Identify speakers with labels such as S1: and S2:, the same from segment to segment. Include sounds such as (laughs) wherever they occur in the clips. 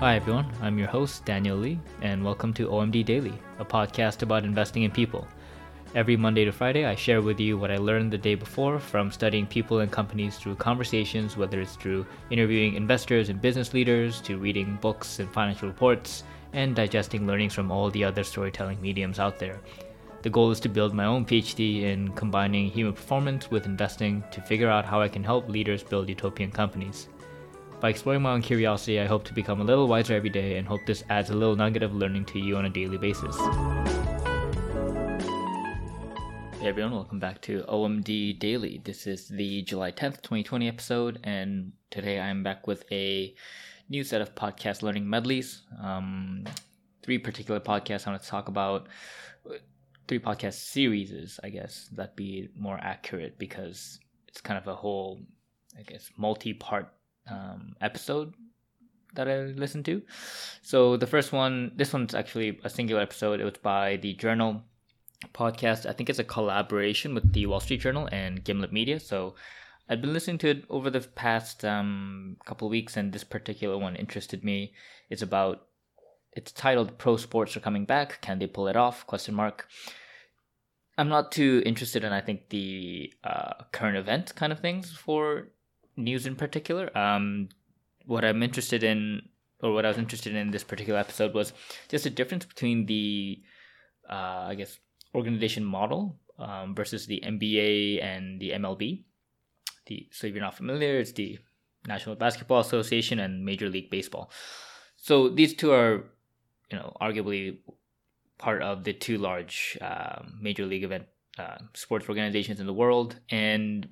S1: Hi, everyone. I'm your host, Daniel Lee, and welcome to OMD Daily, a podcast about investing in people. Every Monday to Friday, I share with you what I learned the day before from studying people and companies through conversations, whether it's through interviewing investors and business leaders, to reading books and financial reports, and digesting learnings from all the other storytelling mediums out there. The goal is to build my own PhD in combining human performance with investing to figure out how I can help leaders build utopian companies. By exploring my own curiosity, I hope to become a little wiser every day and hope this adds a little nugget of learning to you on a daily basis. Hey everyone, welcome back to OMD Daily. This is the July 10th, 2020 episode, and today I'm back with a new set of podcast learning medleys. Um, three particular podcasts I want to talk about. Three podcast series, I guess, that'd be more accurate because it's kind of a whole, I guess, multi part um, episode that I listened to. So the first one, this one's actually a singular episode. It was by the Journal podcast. I think it's a collaboration with the Wall Street Journal and Gimlet Media. So I've been listening to it over the past um, couple weeks, and this particular one interested me. It's about it's titled "Pro Sports Are Coming Back. Can They Pull It Off?" Question mark. I'm not too interested in I think the uh, current event kind of things for news in particular. Um, what I'm interested in, or what I was interested in this particular episode, was just the difference between the, uh, I guess, organization model um, versus the NBA and the MLB. The so if you're not familiar, it's the National Basketball Association and Major League Baseball. So these two are, you know, arguably part of the two large uh, major league event uh, sports organizations in the world, and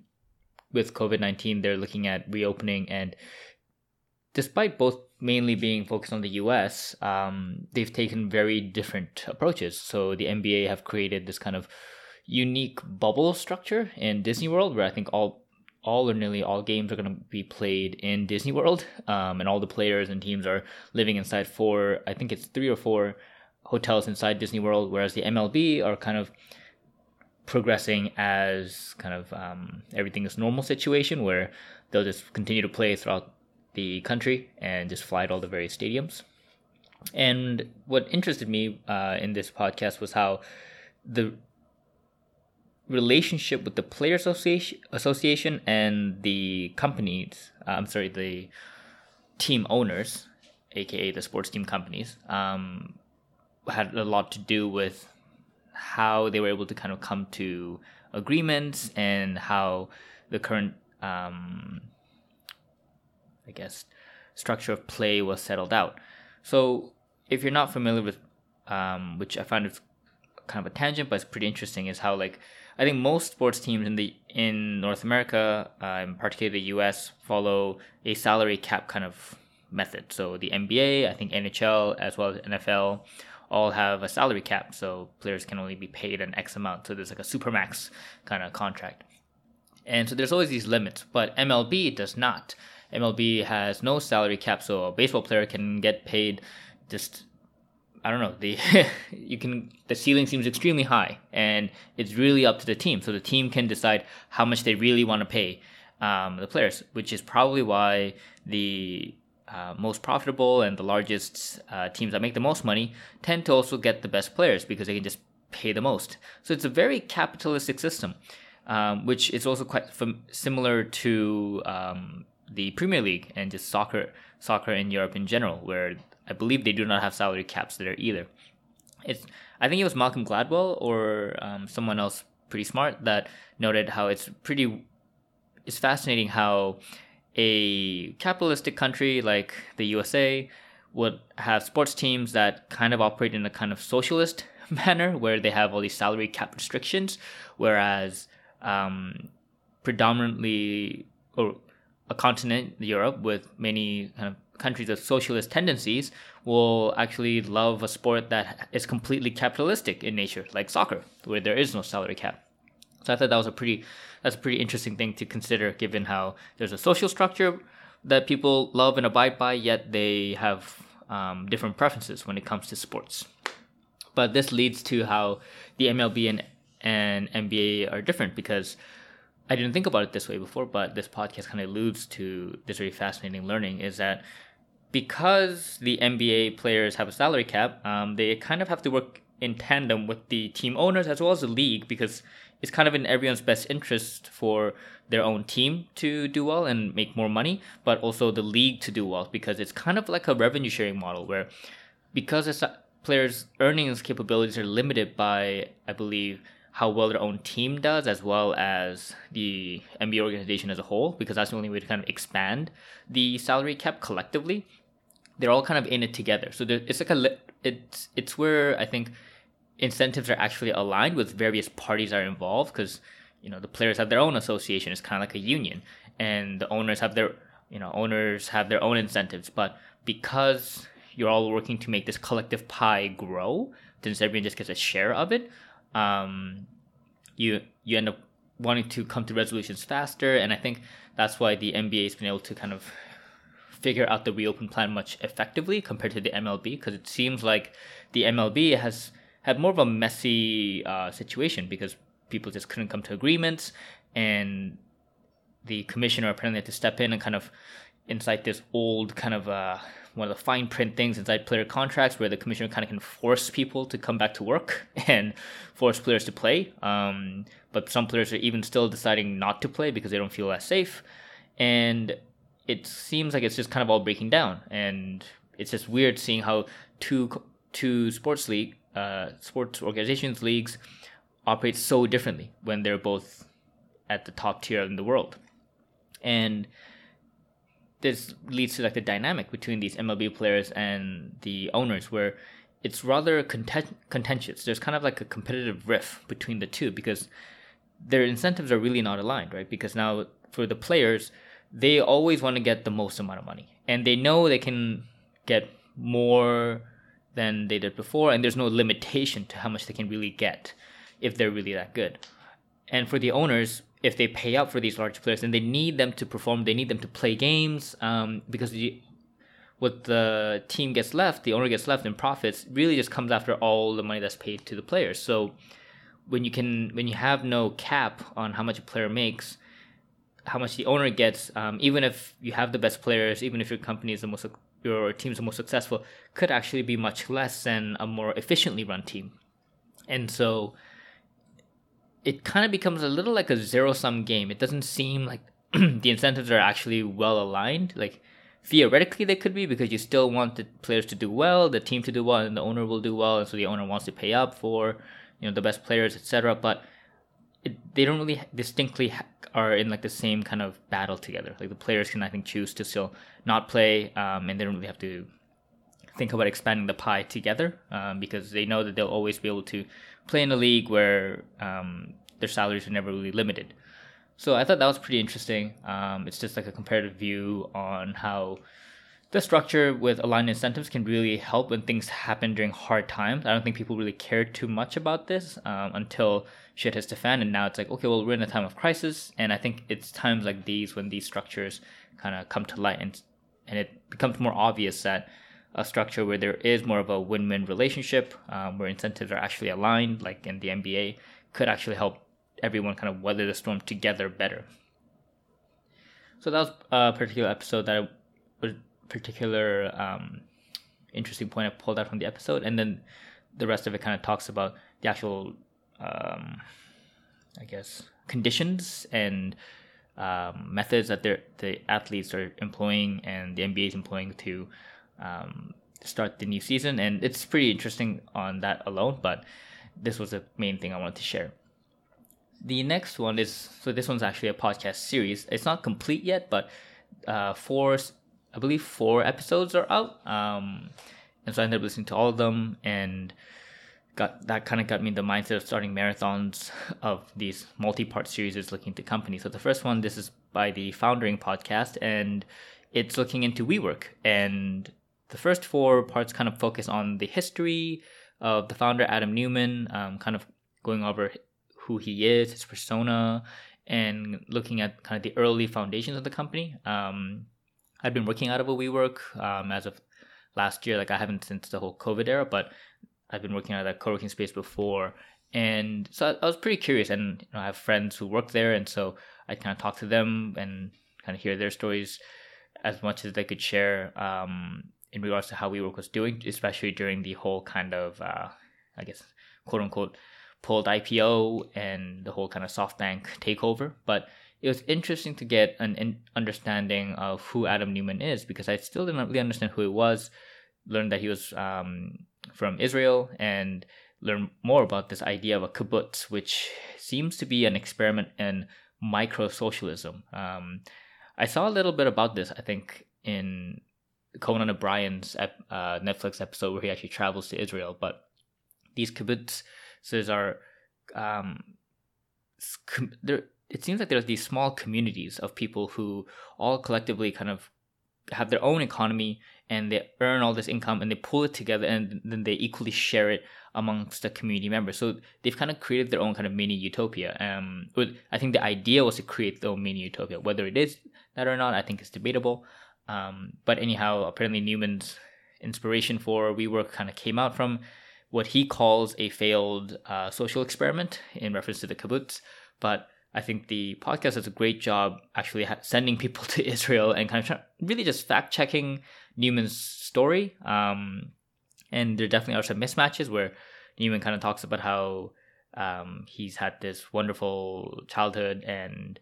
S1: with COVID 19, they're looking at reopening. And despite both mainly being focused on the US, um, they've taken very different approaches. So the NBA have created this kind of unique bubble structure in Disney World where I think all all or nearly all games are going to be played in Disney World, um, and all the players and teams are living inside four. I think it's three or four hotels inside Disney World, whereas the MLB are kind of progressing as kind of um, everything is normal situation where they'll just continue to play throughout the country and just fly to all the various stadiums. And what interested me uh, in this podcast was how the relationship with the player association, association and the companies, uh, I'm sorry, the team owners, aka the sports team companies, um, had a lot to do with how they were able to kind of come to agreements and how the current, um, I guess, structure of play was settled out. So if you're not familiar with, um, which I found is kind of a tangent, but it's pretty interesting, is how like I think most sports teams in the in North America, uh, in particular the U.S., follow a salary cap kind of method. So the NBA, I think NHL as well as NFL all have a salary cap, so players can only be paid an X amount. So there's like a supermax kind of contract. And so there's always these limits, but MLB does not. MLB has no salary cap, so a baseball player can get paid just I don't know the (laughs) you can the ceiling seems extremely high, and it's really up to the team. So the team can decide how much they really want to pay um, the players, which is probably why the uh, most profitable and the largest uh, teams that make the most money tend to also get the best players because they can just pay the most. So it's a very capitalistic system, um, which is also quite fam- similar to um, the Premier League and just soccer, soccer in Europe in general, where I believe they do not have salary caps there either. It's I think it was Malcolm Gladwell or um, someone else pretty smart that noted how it's pretty. It's fascinating how a capitalistic country like the USA would have sports teams that kind of operate in a kind of socialist (laughs) manner where they have all these salary cap restrictions, whereas um, predominantly or a continent, Europe, with many kind of countries of socialist tendencies, will actually love a sport that is completely capitalistic in nature, like soccer, where there is no salary cap. So I thought that was a pretty that's a pretty interesting thing to consider, given how there's a social structure that people love and abide by, yet they have um, different preferences when it comes to sports. But this leads to how the MLB and, and NBA are different because I didn't think about it this way before, but this podcast kind of alludes to this very fascinating learning is that because the NBA players have a salary cap, um, they kind of have to work in tandem with the team owners as well as the league because it's kind of in everyone's best interest for their own team to do well and make more money, but also the league to do well because it's kind of like a revenue sharing model where because it's uh, players' earnings capabilities are limited by, I believe, how well their own team does, as well as the NBA organization as a whole, because that's the only way to kind of expand the salary cap collectively. They're all kind of in it together, so it's like a it's it's where I think incentives are actually aligned with various parties are involved because you know the players have their own association. It's kind of like a union. And the owners have their you know owners have their own incentives. But because you're all working to make this collective pie grow since everyone just gets a share of it um, you you end up wanting to come to resolutions faster. And i think that's why the nba has been able to kind of figure out the reopen plan much effectively compared to the mlb because it seems like the mlb has had more of a messy uh, situation because people just couldn't come to agreements, and the commissioner apparently had to step in and kind of incite this old kind of uh, one of the fine print things inside player contracts where the commissioner kind of can force people to come back to work (laughs) and force players to play. Um, but some players are even still deciding not to play because they don't feel as safe. And it seems like it's just kind of all breaking down. And it's just weird seeing how two two sports league uh, sports organizations, leagues operate so differently when they're both at the top tier in the world. And this leads to like the dynamic between these MLB players and the owners where it's rather content- contentious. There's kind of like a competitive riff between the two because their incentives are really not aligned, right? Because now for the players, they always want to get the most amount of money and they know they can get more than they did before, and there's no limitation to how much they can really get if they're really that good. And for the owners, if they pay out for these large players, then they need them to perform. They need them to play games um, because the, what the team gets left, the owner gets left in profits, really just comes after all the money that's paid to the players. So when you can, when you have no cap on how much a player makes, how much the owner gets, um, even if you have the best players, even if your company is the most your teams are most successful could actually be much less than a more efficiently run team. And so it kind of becomes a little like a zero sum game. It doesn't seem like (clears throat) the incentives are actually well aligned. Like theoretically they could be because you still want the players to do well, the team to do well, and the owner will do well, and so the owner wants to pay up for you know the best players, etc. But it, they don't really distinctly ha- are in like the same kind of battle together. Like the players can I think choose to still not play, um, and they don't really have to think about expanding the pie together um, because they know that they'll always be able to play in a league where um, their salaries are never really limited. So I thought that was pretty interesting. Um, it's just like a comparative view on how the structure with aligned incentives can really help when things happen during hard times. I don't think people really cared too much about this um, until shit hits the fan, and now it's like, okay, well, we're in a time of crisis, and I think it's times like these when these structures kind of come to light, and and it becomes more obvious that a structure where there is more of a win-win relationship, um, where incentives are actually aligned, like in the NBA, could actually help everyone kind of weather the storm together better. So that was a particular episode that I was particular um, interesting point I pulled out from the episode, and then the rest of it kind of talks about the actual, um, I guess, conditions and um, methods that the athletes are employing and the NBA is employing to um, start the new season, and it's pretty interesting on that alone. But this was the main thing I wanted to share. The next one is so this one's actually a podcast series. It's not complete yet, but uh, four I believe four episodes are out. Um, and so I ended up listening to all of them and got that kind of got me the mindset of starting marathons of these multi-part series looking into companies. So the first one, this is by the Foundering podcast, and it's looking into WeWork. And the first four parts kind of focus on the history of the founder, Adam Neumann, um, kind of going over who he is, his persona, and looking at kind of the early foundations of the company. Um, I've been working out of a WeWork um, as of last year. Like I haven't since the whole COVID era, but I've been working out of that co-working space before, and so I, I was pretty curious. And you know, I have friends who work there, and so I kind of talk to them and kind of hear their stories. as much as they could share um, in regards to how WeWork was doing, especially during the whole kind of, uh, I guess, quote unquote, pulled IPO and the whole kind of SoftBank takeover. But it was interesting to get an understanding of who Adam Neumann is because I still didn't really understand who he was. Learned that he was um, from Israel and learn more about this idea of a kibbutz, which seems to be an experiment in micro socialism. Um, I saw a little bit about this, I think, in Conan O'Brien's ep- uh, Netflix episode where he actually travels to Israel. But these kibbutzes are, um, there. It seems like there's these small communities of people who all collectively kind of have their own economy and they earn all this income and they pull it together and then they equally share it amongst the community members. So they've kind of created their own kind of mini utopia. Um, I think the idea was to create their own mini utopia. Whether it is that or not, I think it's debatable. Um, but anyhow, apparently Neumann's inspiration for WeWork kind of came out from what he calls a failed uh, social experiment in reference to the kibbutz. But I think the podcast does a great job actually ha- sending people (laughs) to Israel and kind of really just fact checking Neumann's story. Um, and there definitely are some mismatches where Neumann kind of talks about how um, he's had this wonderful childhood and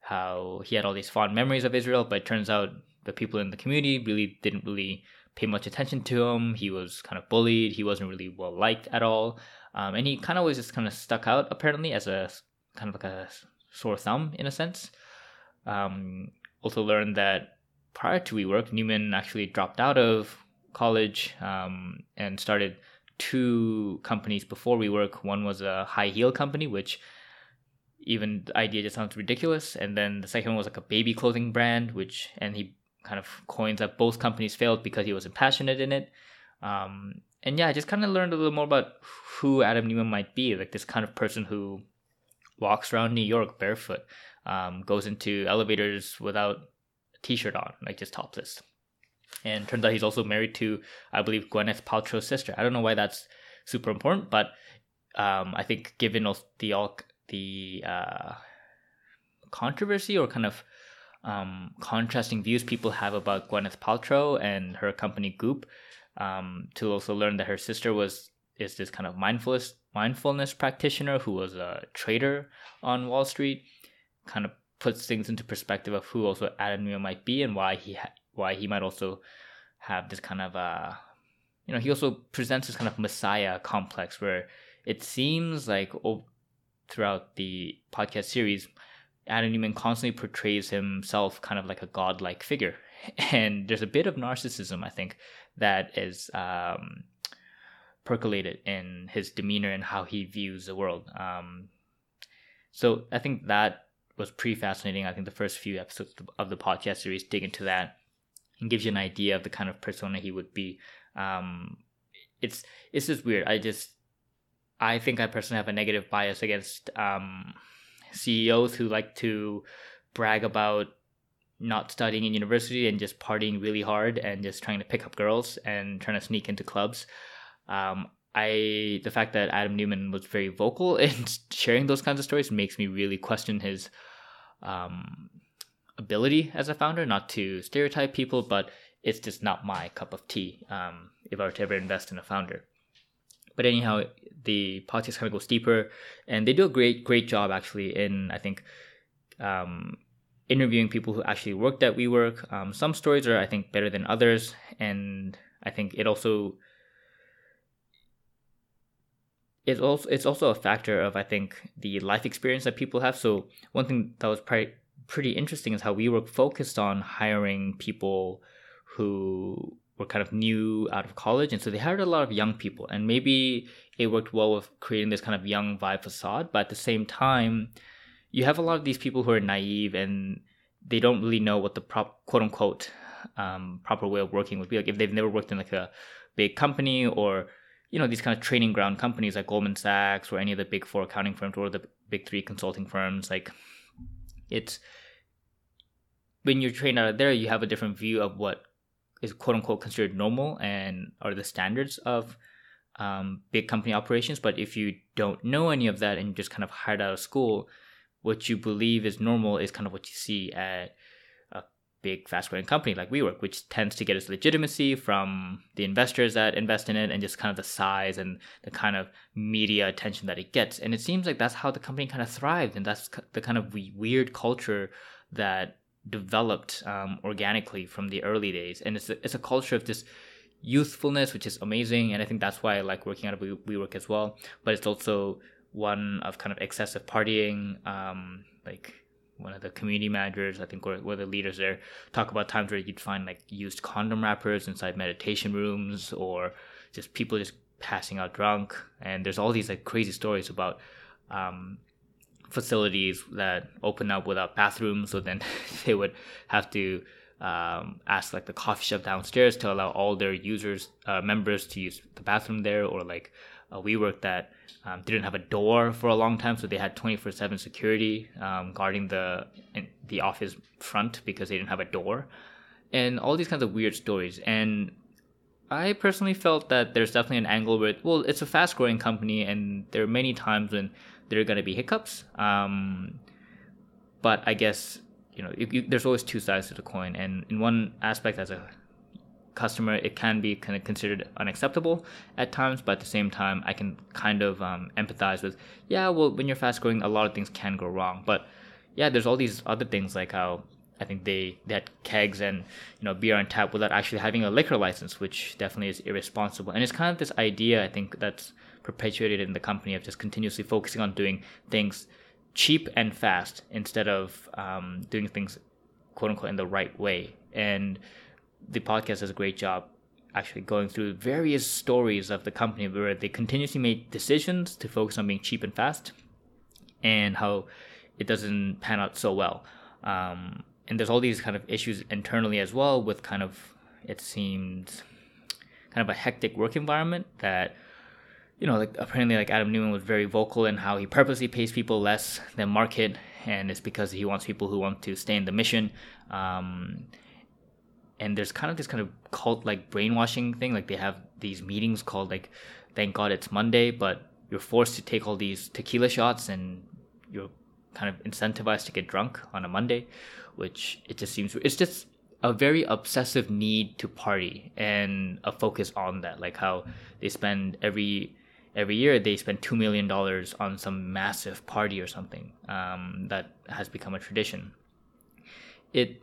S1: how he had all these fond memories of Israel, but it turns out the people in the community really didn't really pay much attention to him. He was kind of bullied. He wasn't really well liked at all. Um, and he kind of was just kind of stuck out apparently as a kind of like a sore thumb in a sense. Um, also learned that prior to WeWork, Neumann actually dropped out of college um, and started two companies before WeWork. One was a high heel company, which even the idea just sounds ridiculous. And then the second one was like a baby clothing brand, which and he kind of coins that both companies failed because he wasn't passionate in it. Um, and yeah, I just kind of learned a little more about who Adam Neumann might be, like this kind of person who walks around New York barefoot, um, goes into elevators without a t-shirt on, like just topless. And turns out he's also married to, I believe, Gwyneth Paltrow's sister. I don't know why that's super important, but um, I think given the all the uh, controversy or kind of um, contrasting views people have about Gwyneth Paltrow and her company Goop, um, to also learn that her sister was is this kind of mindfulness mindfulness practitioner who was a trader on Wall Street, kind of puts things into perspective of who also Adam Neumann might be and why he ha- why he might also have this kind of uh you know he also presents this kind of messiah complex where it seems like throughout the podcast series Adam Neumann constantly portrays himself kind of like a godlike figure. (laughs) And there's a bit of narcissism I think that is um percolated in his demeanor and how he views the world. Um, so I think that was pretty fascinating. I think the first few episodes of the podcast series dig into that and gives you an idea of the kind of persona he would be. Um, it's it's just weird. I just I think I personally have a negative bias against um, CEOs who like to brag about not studying in university and just partying really hard and just trying to pick up girls and trying to sneak into clubs. Um, I the fact that Adam Neumann was very vocal (laughs) in sharing those kinds of stories makes me really question his um, ability as a founder. Not to stereotype people, but it's just not my cup of tea. Um, if I were to ever invest in a founder. But anyhow, the podcast kind of goes deeper, and they do a great great job actually in I think um, interviewing people who actually worked at WeWork. Um, some stories are I think better than others, and I think it also it's also it's also a factor of I think the life experience that people have. So one thing that was pretty pretty interesting is how we were focused on hiring people who were kind of new out of college, and so they hired a lot of young people, and maybe it worked well with creating this kind of young vibe facade. But at the same time, you have a lot of these people who are naive and they don't really know what the prop quote unquote um, proper way of working would be like if they've never worked in like a big company or you know these kind of training ground companies like Goldman Sachs or any of the big four accounting firms or the big three consulting firms like it's when you're trained out of there you have a different view of what is quote unquote considered normal and are the standards of um, big company operations. But if you don't know any of that and you just kind of hired out of school what you believe is normal is kind of what you see at big fast growing company like WeWork, which tends to get its legitimacy from the investors that invest in it and just kind of the size and the kind of media attention that it gets. And it seems like that's how the company kind of thrived, and that's the kind of weird culture that developed um, organically from the early days. And it's a, it's a culture of this youthfulness, which is amazing, and I think that's why I like working at WeWork as well. But it's also one of kind of excessive partying, um, like one of the community managers, I think, or, or the leaders there, talk about times where you'd find like used condom wrappers inside meditation rooms or just people just passing out drunk. And there's all these like crazy stories about um, facilities that open up without bathrooms. So then (laughs) they would have to um, ask like the coffee shop downstairs to allow all their users, uh, members to use the bathroom there or like uh, WeWork that um, didn't have a door for a long time, so they had 24/7 security um, guarding the the office front because they didn't have a door, and all these kinds of weird stories. And I personally felt that there's definitely an angle where well, it's a fast growing company, and there are many times when there are going to be hiccups. Um, but I guess you know you, there's always two sides to the coin, and in one aspect, as a customer, it can be kind of considered unacceptable at times, but at the same time, I can kind of um, empathize with, yeah, well, when you're fast growing, a lot of things can go wrong. But yeah, there's all these other things like how I think they, they had kegs and you know beer on tap without actually having a liquor license, which definitely is irresponsible. And it's kind of this idea I think that's perpetuated in the company of just continuously focusing on doing things cheap and fast instead of um, doing things quote unquote in the right way. And the podcast does a great job actually going through various stories of the company where they continuously made decisions to focus on being cheap and fast and how it doesn't pan out so well. Um, and there's all these kind of issues internally as well with kind of, it seems, kind of a hectic work environment that, you know, like apparently like Adam Neumann was very vocal in how he purposely pays people less than market and it's because he wants people who want to stay in the mission. Um, and there's kind of this kind of cult like brainwashing thing like they have these meetings called like thank god it's monday but you're forced to take all these tequila shots and you're kind of incentivized to get drunk on a monday which it just seems it's just a very obsessive need to party and a focus on that like how they spend every every year they spend two million dollars on some massive party or something um, that has become a tradition. It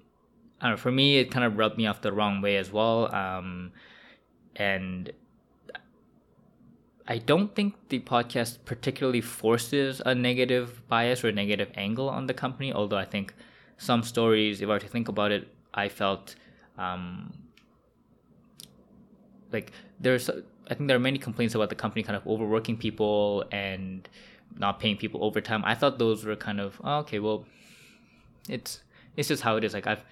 S1: I don't know, for me, it kind of rubbed me off the wrong way as well. Um, and I don't think the podcast particularly forces a negative bias or a negative angle on the company, although I think some stories, if I were to think about it, I felt um, like there's, I think there are many complaints about the company kind of overworking people and not paying people overtime. I thought those were kind of, oh, okay, well, it's, it's just how it is. Like I've,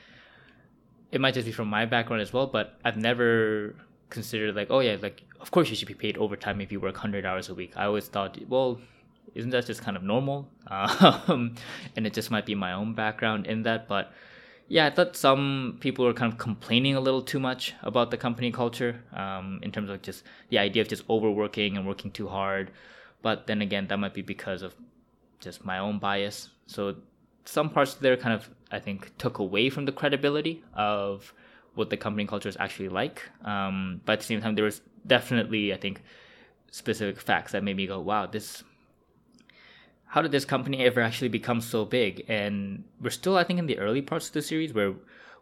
S1: it might just be from my background as well, but I've never considered like, oh yeah, like of course you should be paid overtime if you work hundred hours a week. I always thought, well, isn't that just kind of normal? (laughs) Um, and it just might be my own background in that, but yeah, I thought some people were kind of complaining a little too much about the company culture um, in terms of just the idea of just overworking and working too hard. But then again, that might be because of just my own bias. So some parts there kind of I think took away from the credibility of what the company culture is actually like. Um, but at the same time, there was definitely I think specific facts that made me go, "Wow, this." How did this company ever actually become so big? And we're still, I think, in the early parts of the series where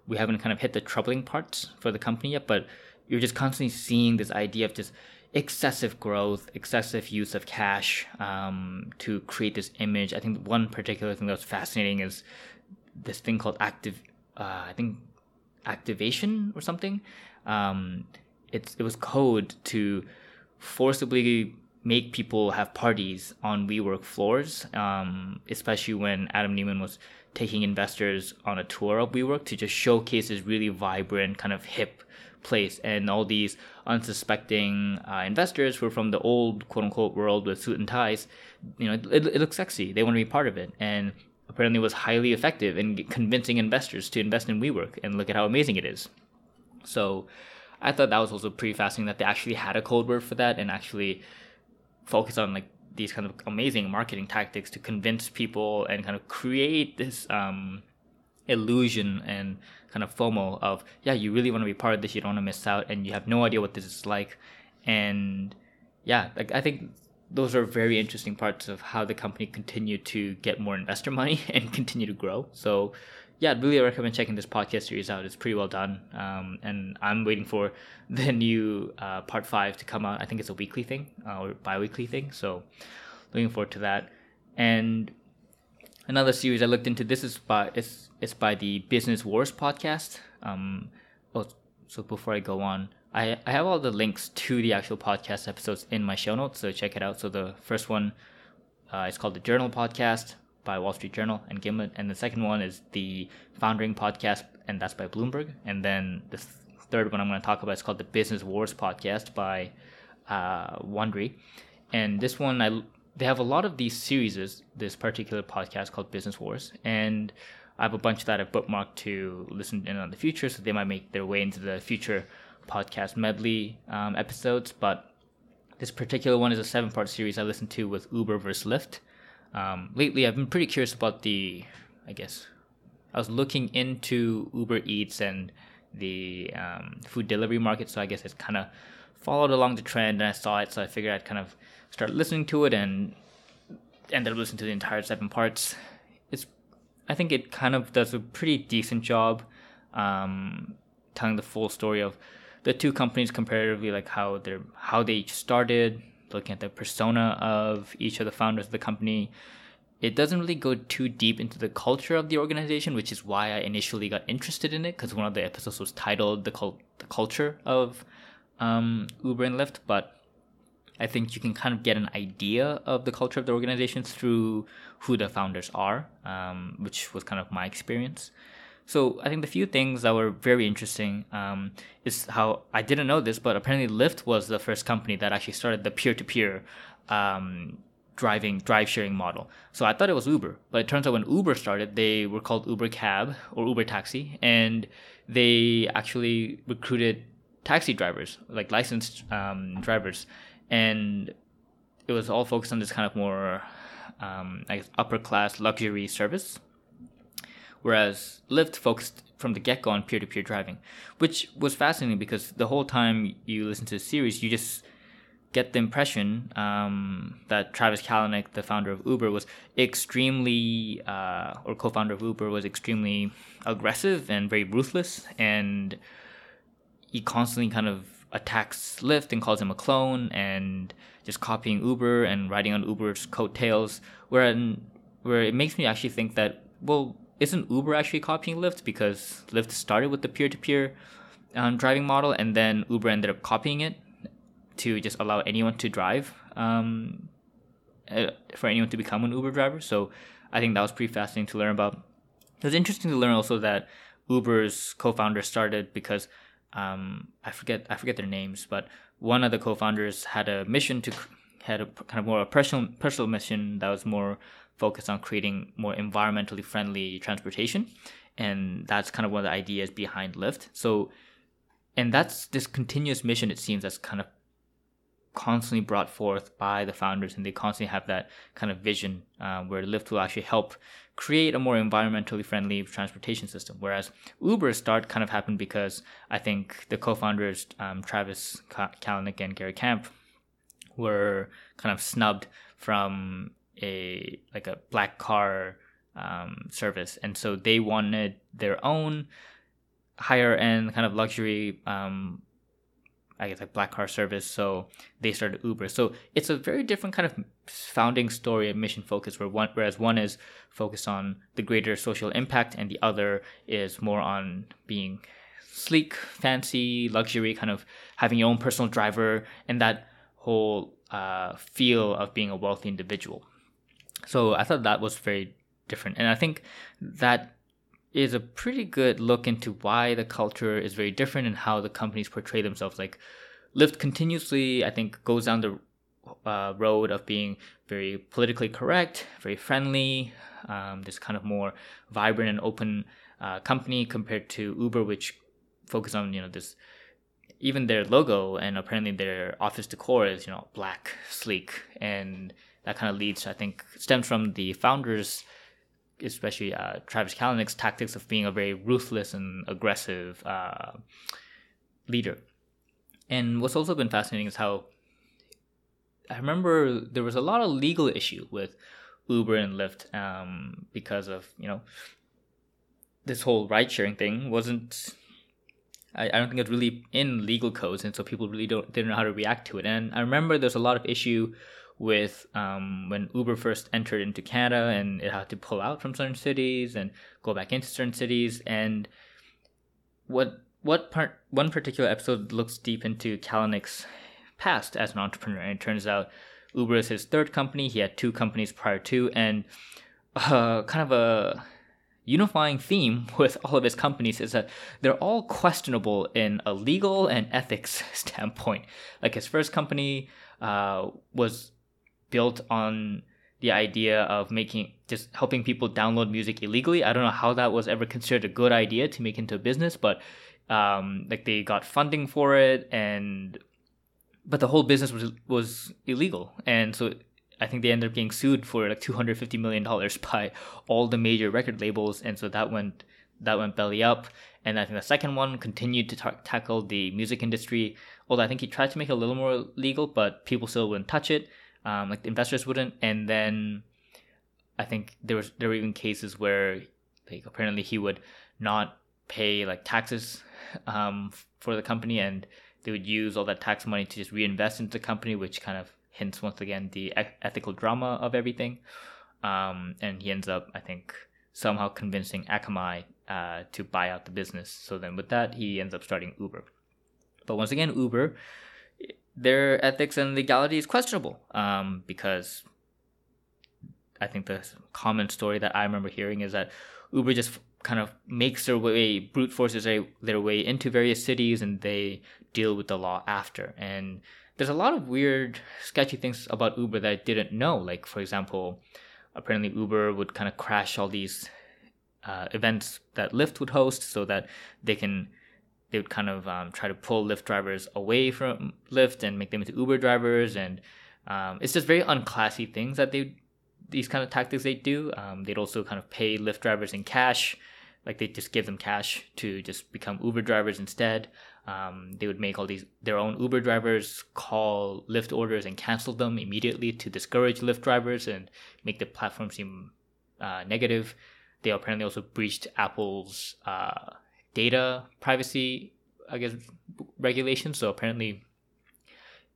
S1: we haven't kind of hit the troubling parts for the company yet. But you're just constantly seeing this idea of just excessive growth, excessive use of cash um, to create this image. I think one particular thing that was fascinating is this thing called active, uh, I think activation or something. Um, it's it was code to forcibly make people have parties on WeWork floors, um, especially when Adam Neumann was taking investors on a tour of WeWork to just showcase this really vibrant, kind of hip place. And all these unsuspecting uh, investors who are from the old quote unquote world with suit and ties you know it, it looks sexy. They want to be part of it. And apparently was highly effective in convincing investors to invest in WeWork. And look at how amazing it is. So I thought that was also pretty fascinating that they actually had a code word for that and actually focus on like these kind of amazing marketing tactics to convince people and kind of create this um, illusion and kind of FOMO of yeah, you really want to be part of this, you don't want to miss out, and you have no idea what this is like, and yeah, like I think those are very interesting parts of how the company continued to get more investor money (laughs) and continue to grow. So yeah, I'd really recommend checking this podcast series out. It's pretty well done. Um, and I'm waiting for (laughs) the new uh, part five to come out. I think it's a weekly thing uh, or bi weekly thing. So looking forward to that. And another series I looked into, this is by, it's, it's by the Business Wars podcast. Um, oh, so before I go on, I, I have all the links to the actual podcast episodes in my show notes, so check it out. So the first one uh, is called the Journal Podcast by Wall Street Journal and Gimlet, and the second one is the Foundering Podcast, and that's by Bloomberg. And then the th- third one I'm going to talk about is called the Business Wars Podcast by uh, Wondery. And this one, I they have a lot of these series. This particular podcast called Business Wars, and I have a bunch that I've bookmarked to listen in on the future, so they might make their way into the future podcast medley um, episodes, but this particular one is a seven part series I listened to with Uber versus Lyft. Um, lately, I've been pretty curious about the, I guess, I was looking into Uber Eats and the um, food delivery market, so I guess it's kind of followed along the trend and I saw it, so I figured I'd kind of start listening to it and ended up listening to the entire seven parts. It's, I think it kind of does a pretty decent job um, telling the full story of the two companies comparatively, like how they're how they started, looking at the persona of each of the founders of the company. It doesn't really go too deep into the culture of the organization, which is why I initially got interested in it because one of the episodes was titled "the, cult- the culture of um, Uber and Lyft." But I think you can kind of get an idea of the culture of the organization through who the founders are, um, which was kind of my experience. So I think the few things that were very interesting um, is how I didn't know this, but apparently Lyft was the first company that actually started the peer-to-peer um, driving drive sharing model. So I thought it was Uber, but it turns out when Uber started, they were called Uber Cab or Uber Taxi, and they actually recruited taxi drivers, like licensed um, drivers, and it was all focused on this kind of more, um, I guess, upper class luxury service whereas Lyft focused from the get go on peer to peer driving, which was fascinating because the whole time you listen to the series, you just get the impression um, that Travis Kalanick, the founder of Uber, was extremely, uh, or co founder of Uber, was extremely aggressive and very ruthless. And he constantly kind of attacks Lyft and calls him a clone and just copying Uber and riding on Uber's coattails. Where, where it makes me actually think that, well, isn't Uber actually copying Lyft because Lyft started with the peer-to-peer um, driving model and then Uber ended up copying it to just allow anyone to drive um, uh, for anyone to become an Uber driver. So I think that was pretty fascinating to learn about. It was interesting to learn also that Uber's co-founder started because um, I forget I forget their names, but one of the co-founders had a mission to had a kind of more a personal personal mission that was more focused on creating more environmentally friendly transportation. And that's kind of one of the ideas behind Lyft. So, and that's this continuous mission, it seems, that's kind of constantly brought forth by the founders. And they constantly have that kind of vision uh, where Lyft will actually help create a more environmentally friendly transportation system. Whereas Uber's start kind of happened because I think the co founders, um, Travis Kalanick and Garrett Camp, were kind of snubbed from a like a black car um, service, and so they wanted their own higher end kind of luxury. Um, I guess like black car service, so they started Uber. So it's a very different kind of founding story and mission focus. Where one, whereas one is focused on the greater social impact, and the other is more on being sleek, fancy, luxury, kind of having your own personal driver, and that whole uh, feel of being a wealthy individual. So I thought that was very different. And I think that is a pretty good look into why the culture is very different and how the companies portray themselves. Like Lyft continuously, I think, goes down the uh, road of being very politically correct, very friendly, um, this kind of more vibrant and open uh, company compared to Uber, which focus on you know this even their logo and apparently their office decor is you know black, sleek, and that kind of leads, I think, stems from the founders especially uh, Travis Kalanick's tactics of being a very ruthless and aggressive uh, leader. And what's also been fascinating is how I remember there was a lot of legal issue with Uber and Lyft um, because of you know this whole ride sharing thing wasn't. I, I don't think it's really in legal codes, and so people really don't didn't know how to react to it. And I remember there's a lot of issue with um, when Uber first entered into Canada and it had to pull out from certain cities and go back into certain cities. And what what part one particular episode looks deep into Kalanick's past as an entrepreneur. And it turns out Uber is his third company. He had two companies prior to, and uh, kind of a unifying theme (laughs) with all of his companies is that they're all questionable in a legal and ethics (laughs) standpoint. Like his first company uh, was built on the idea of making just helping people download music illegally. I don't know how that was ever considered a good idea to make into a business, but um, like they got funding for it, and but the whole business was was illegal, and so I think they ended up getting sued for like two hundred fifty million dollars (laughs) by all the major record labels, and so that went that went belly up. And I think the second one continued to ta- tackle the music industry, although I think he tried to make it a little more legal, but people still wouldn't touch it um, like the investors wouldn't. And then I think there was there were even cases where like apparently he would not pay like taxes um, for the company, and they would use all that tax money to just reinvest into the company, which kind of hints once again the ethical drama of everything. Um, and he ends up, I think, somehow convincing Akamai uh, to buy out the business. So then, with that, he ends up starting Uber. But once again, Uber their ethics and legality is questionable um, because I think the common story that I remember hearing is that Uber just kind of makes their way, brute forces their way into various cities and they deal with the law after. And there's a lot of weird, sketchy things about Uber that I didn't know. Like, for example, apparently Uber would kind of crash all these uh, events that Lyft would host so that they can they would kind of um, try to pull Lyft drivers away from Lyft and make them into Uber drivers, and um, it's just very unclassy things that they these kind of tactics they do. Um, they'd also kind of pay Lyft drivers in cash, like they just give them cash to just become Uber drivers instead. Um, they would make all these their own Uber drivers call Lyft orders and cancel them immediately to discourage Lyft drivers and make the platform seem uh, negative. They apparently also breached Apple's uh, data privacy, I guess, regulations. So apparently,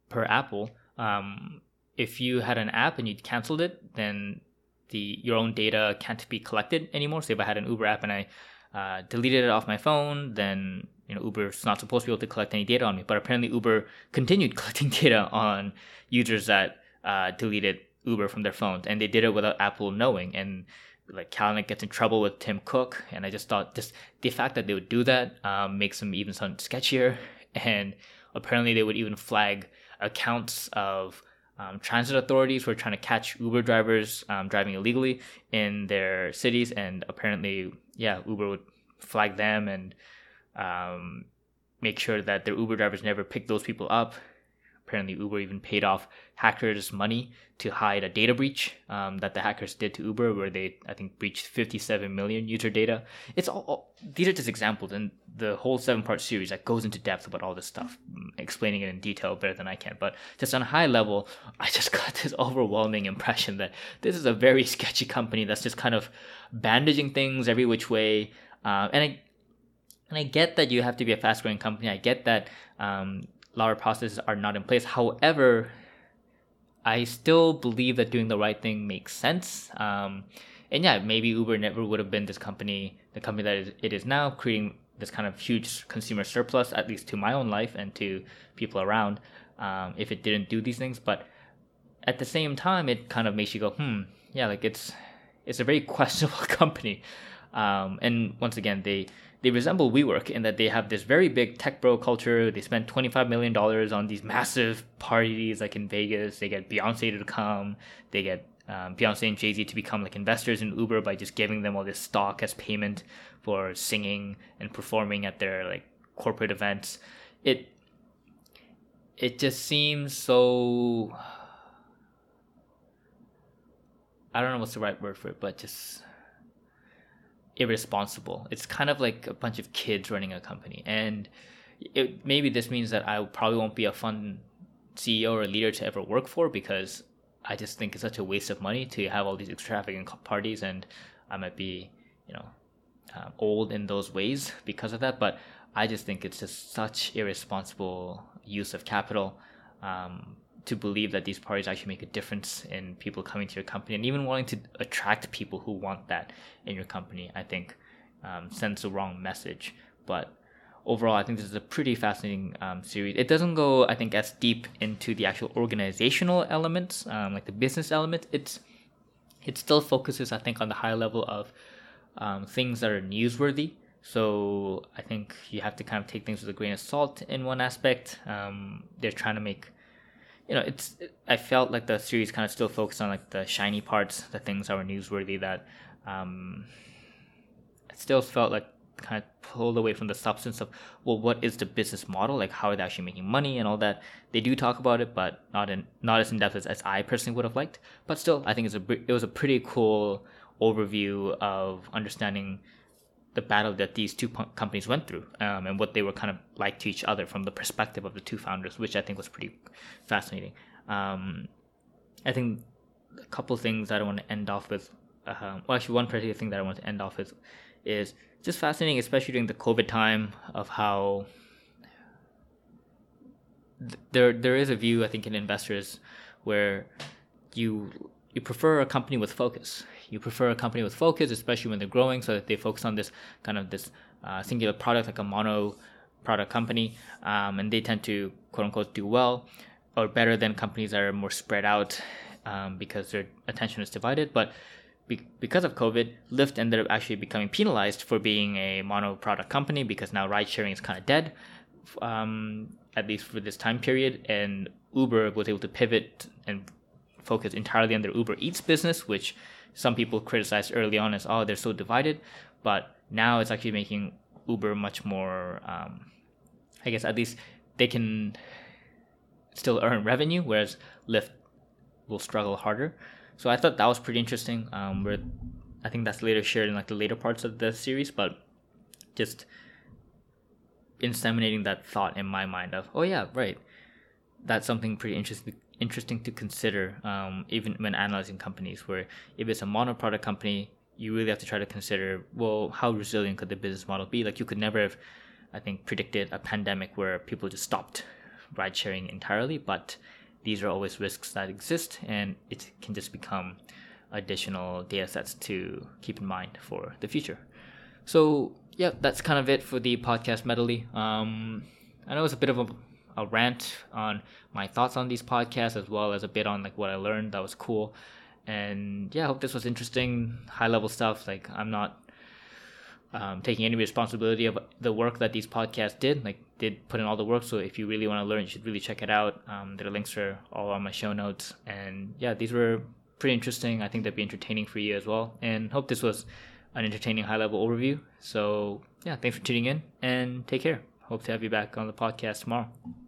S1: per Apple, um, if you had an app and you canceled it, then the your own data can't be collected anymore. So if I had an Uber app and I uh, deleted it off my phone, then you know Uber's not supposed to be able to collect any data on me. But apparently Uber continued (laughs) collecting data on users that uh, deleted Uber from their phones, and they did it without Apple knowing. And like Kalanick gets in trouble with Tim Cook, and I just thought just the fact that they would do that um, makes them even sound sketchier. (laughs) And apparently, they would even flag accounts of um, transit authorities who are trying to catch Uber drivers um, driving illegally in their cities, and apparently, yeah, Uber would flag them and um, make sure that their Uber drivers never pick those people up apparently Uber even paid off hackers money to hide a data breach um, that the hackers did to Uber, where they I think breached 57 million user data. It's all, all these are just examples, and the whole seven part series that goes into depth about all this stuff, mm, explaining it in detail better than I can. But just on a high level, (laughs) I just got this overwhelming impression that this is a very sketchy company that's just kind of bandaging things every which way, uh, and I. And I get that you have to be a fast growing company. I get that um, lot of processes are not in place. However, I still believe that doing the right thing makes sense. Um, and yeah, maybe Uber never would have been this company, the company that it is now, creating this kind of huge consumer surplus, at least to my own life and to people around, um, if it didn't do these things. But at the same time, it kind of makes you go, hmm, yeah, like it's it's a very (laughs) questionable company. Um, and once again, they they resemble WeWork in that they have this very big tech bro culture. They spend $25 million on these massive parties like in Vegas. They get Beyonce to come. They get um, Beyonce and Jay Z to become like investors in Uber by just giving them all this stock as payment for singing and performing at their like corporate events. It it just seems so I don't know what's the right word for it, but just irresponsible. It's kind of like a bunch of kids running a company, and it, maybe this means that I probably won't be a fun CEO or leader to ever work for because I just think it's such a waste of money to have all these extravagant parties, and I might be, you know, um, old in those ways because of that. But I just think it's just such irresponsible use of capital. Um, to believe that these parties actually make a difference in people coming to your company and even wanting to attract people who want that in your company, I think um, sends the wrong message. But overall, I think this is a pretty fascinating um, series. It doesn't go, I think, as deep into the actual organizational elements, um, like the business element. It's it still focuses, I think, on the high level of um, things that are newsworthy. So I think you have to kind of take things with a grain of salt in one aspect. Um, they're trying to make you know, it's. I felt like the series kind of still focused on like the shiny parts, the things that were newsworthy. That um, it still felt like kind of pulled away from the substance of well, what is the business model? Like how are they actually making money and all that. They do talk about it, but not in not as in depth as, as I personally would have liked. But still, I think it's a it was a pretty cool overview of understanding the battle that these two companies went through um, and what they were kind of like to each other from the perspective of the two founders, which I think was pretty fascinating. Um, I think a couple things that I want to end off with. Uh, well, actually, one particular thing that I want to end off with is just fascinating, especially during the COVID time, of how th- there there is a view I think in investors where you you prefer a company with focus you prefer a company with focus, especially when they're growing, so that they focus on this kind of this uh, singular product, like a mono product company, um, and they tend to quote unquote do well or better than companies that are more spread out um, because their attention is divided. But be- because of COVID, Lyft ended up actually becoming penalized for being a mono product company because now ride sharing is kind of dead, um, at least for this time period. And Uber was able to pivot and focus entirely on their Uber Eats business, which some people criticized early on as oh they're so divided, but now it's actually making Uber much more. Um, I guess at least they can still earn revenue, whereas Lyft will struggle harder. So I thought that was pretty interesting. Um, where I think that's later shared in like the later parts of the series, but just inseminating that thought in my mind of oh yeah right, that's something pretty interesting interesting to consider, um, even when analyzing companies. Where if it's a mono-product company, you really have to try to consider, well, how resilient could the business model be? Like you could never have, I think, predicted a pandemic where people just stopped ride sharing entirely, but these are always risks that exist, and it can just become additional data sets to keep in mind for the future. So yeah, that's kind of it for the podcast medley. Um, I know it's a bit of a a rant on my thoughts on these podcasts as well as a bit on like what I learned that was cool. And yeah, I hope this was interesting, high level stuff. Like I'm not um, taking any responsibility of the work that these podcasts did. Like did put in all the work. So if you really want to learn, you should really check it out. Um, the links are all on my show notes. And yeah, these were pretty interesting. I think they'd be entertaining for you as well. And hope this was an entertaining high level overview. So yeah, thanks for tuning in and take care. Hope to have you back on the podcast tomorrow.